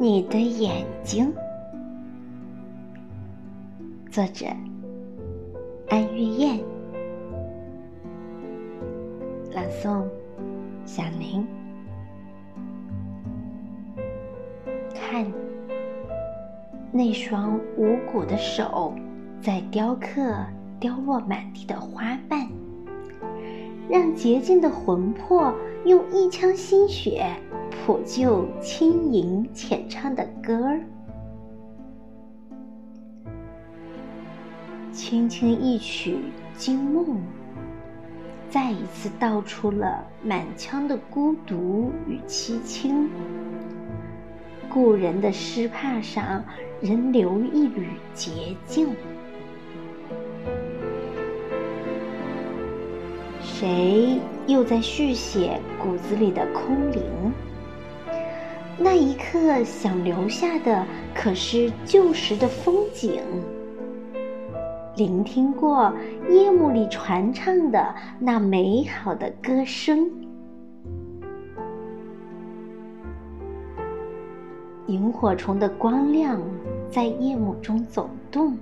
你的眼睛。作者：安月燕。朗诵：小林。看，那双无骨的手在雕刻凋落满地的花瓣，让洁净的魂魄用一腔心血。谱就轻吟浅唱的歌儿，轻轻一曲《惊梦》，再一次道出了满腔的孤独与凄清。故人的诗帕上仍留一缕洁净，谁又在续写骨子里的空灵？那一刻想留下的，可是旧时的风景。聆听过夜幕里传唱的那美好的歌声。萤火虫的光亮在夜幕中走动，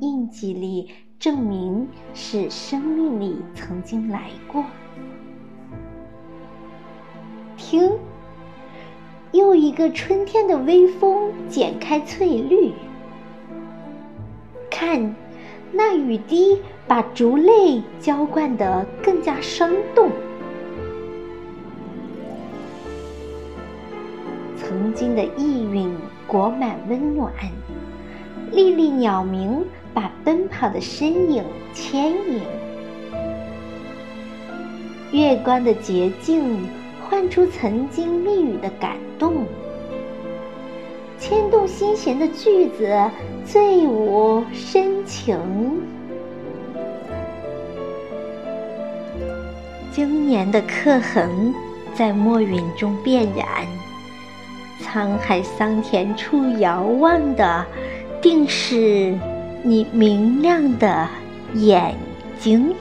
印记里证明是生命里曾经来过。听。又一个春天的微风剪开翠绿，看，那雨滴把竹泪浇灌得更加生动。曾经的意蕴裹满温暖，粒粒鸟鸣把奔跑的身影牵引，月光的洁净。唤出曾经蜜语的感动，牵动心弦的句子，醉舞深情。经年的刻痕在墨云中变染，沧海桑田处遥望的，定是你明亮的眼睛。